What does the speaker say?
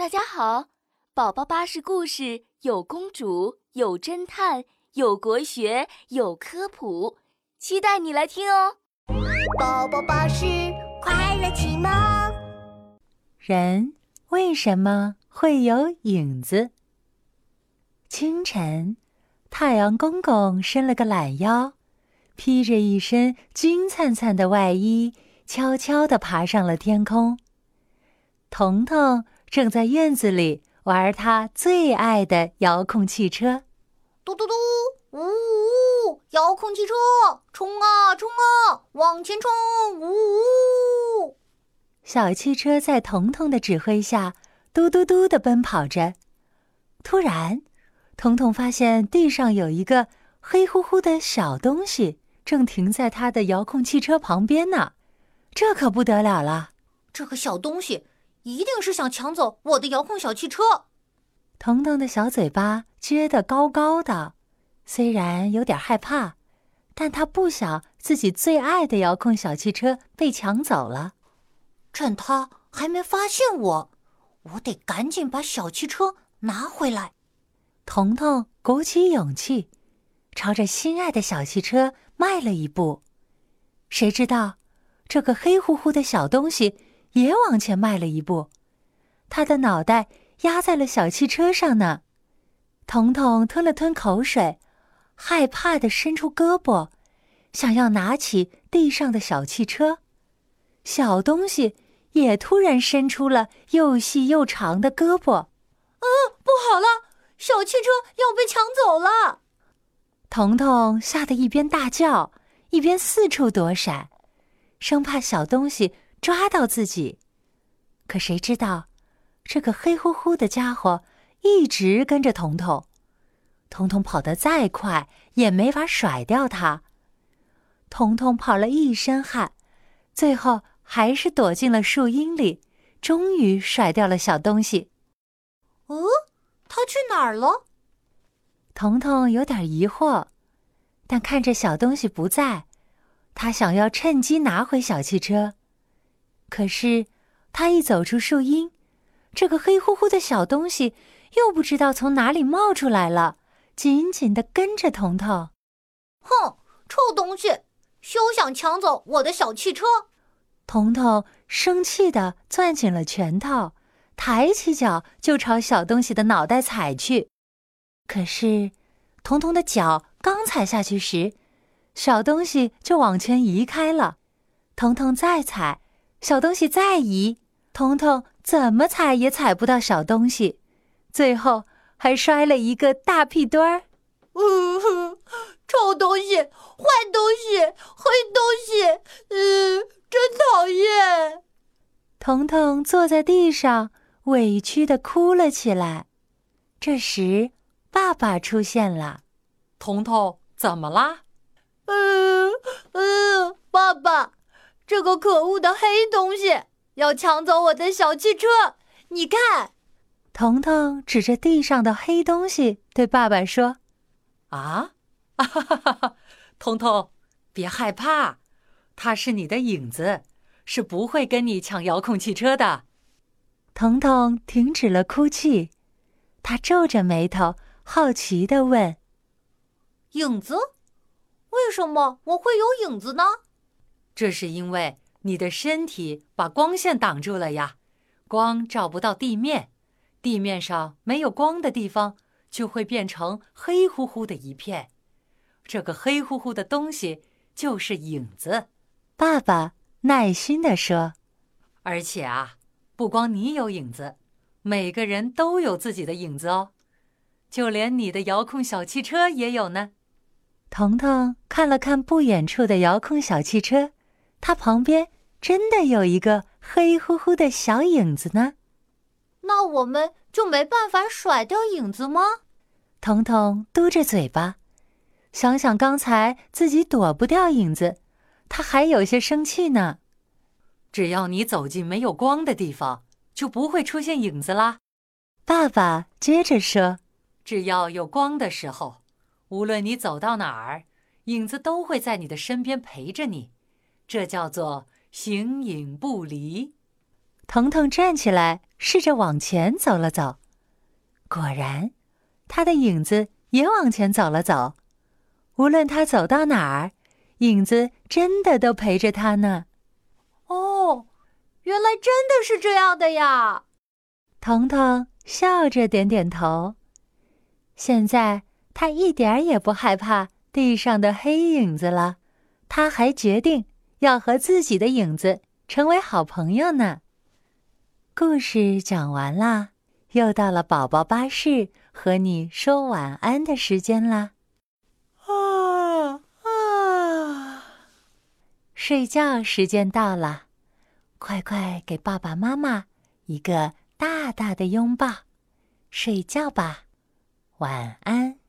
大家好，宝宝巴士故事有公主，有侦探，有国学，有科普，期待你来听哦！宝宝巴士快乐启蒙。人为什么会有影子？清晨，太阳公公伸了个懒腰，披着一身金灿灿的外衣，悄悄地爬上了天空。彤彤正在院子里玩他最爱的遥控汽车。嘟嘟嘟，呜呜，遥控汽车，冲啊冲啊，往前冲！呜呜。小汽车在彤彤的指挥下，嘟嘟嘟的奔跑着。突然，彤彤发现地上有一个黑乎乎的小东西，正停在他的遥控汽车旁边呢。这可不得了了！这个小东西一定是想抢走我的遥控小汽车。彤彤的小嘴巴撅得高高的，虽然有点害怕，但他不想自己最爱的遥控小汽车被抢走了。趁他还没发现我，我得赶紧把小汽车拿回来。彤彤鼓起勇气，朝着心爱的小汽车迈了一步。谁知道，这个黑乎乎的小东西也往前迈了一步，他的脑袋。压在了小汽车上呢，彤彤吞了吞口水，害怕的伸出胳膊，想要拿起地上的小汽车。小东西也突然伸出了又细又长的胳膊。啊，不好了，小汽车要被抢走了！彤彤吓得一边大叫，一边四处躲闪，生怕小东西抓到自己。可谁知道？这个黑乎乎的家伙一直跟着彤彤，彤彤跑得再快也没法甩掉它。彤彤跑了一身汗，最后还是躲进了树荫里，终于甩掉了小东西。哦，他去哪儿了？彤彤有点疑惑，但看着小东西不在，他想要趁机拿回小汽车。可是他一走出树荫。这个黑乎乎的小东西又不知道从哪里冒出来了，紧紧的跟着彤彤。哼，臭东西，休想抢走我的小汽车！彤彤生气的攥紧了拳头，抬起脚就朝小东西的脑袋踩去。可是，彤彤的脚刚踩下去时，小东西就往前移开了。彤彤再踩，小东西再移，彤彤。怎么踩也踩不到小东西，最后还摔了一个大屁墩儿。嗯，臭东西，坏东西，黑东西，嗯，真讨厌。彤彤坐在地上，委屈的哭了起来。这时，爸爸出现了。彤彤，怎么啦？嗯嗯，爸爸，这个可恶的黑东西。要抢走我的小汽车！你看，彤彤指着地上的黑东西对爸爸说：“啊，哈哈哈哈！彤彤，别害怕，它是你的影子，是不会跟你抢遥控汽车的。”彤彤停止了哭泣，他皱着眉头，好奇的问：“影子？为什么我会有影子呢？”这是因为。你的身体把光线挡住了呀，光照不到地面，地面上没有光的地方就会变成黑乎乎的一片，这个黑乎乎的东西就是影子。爸爸耐心地说：“而且啊，不光你有影子，每个人都有自己的影子哦，就连你的遥控小汽车也有呢。”彤彤看了看不远处的遥控小汽车。它旁边真的有一个黑乎乎的小影子呢，那我们就没办法甩掉影子吗？彤彤嘟着嘴巴，想想刚才自己躲不掉影子，他还有些生气呢。只要你走进没有光的地方，就不会出现影子啦。爸爸接着说：“只要有光的时候，无论你走到哪儿，影子都会在你的身边陪着你。”这叫做形影不离。腾腾站起来，试着往前走了走。果然，他的影子也往前走了走。无论他走到哪儿，影子真的都陪着他呢。哦，原来真的是这样的呀！腾腾笑着点点头。现在他一点儿也不害怕地上的黑影子了。他还决定要和自己的影子成为好朋友呢。故事讲完啦，又到了宝宝巴士和你说晚安的时间啦。啊啊！睡觉时间到了，快快给爸爸妈妈一个大大的拥抱，睡觉吧，晚安。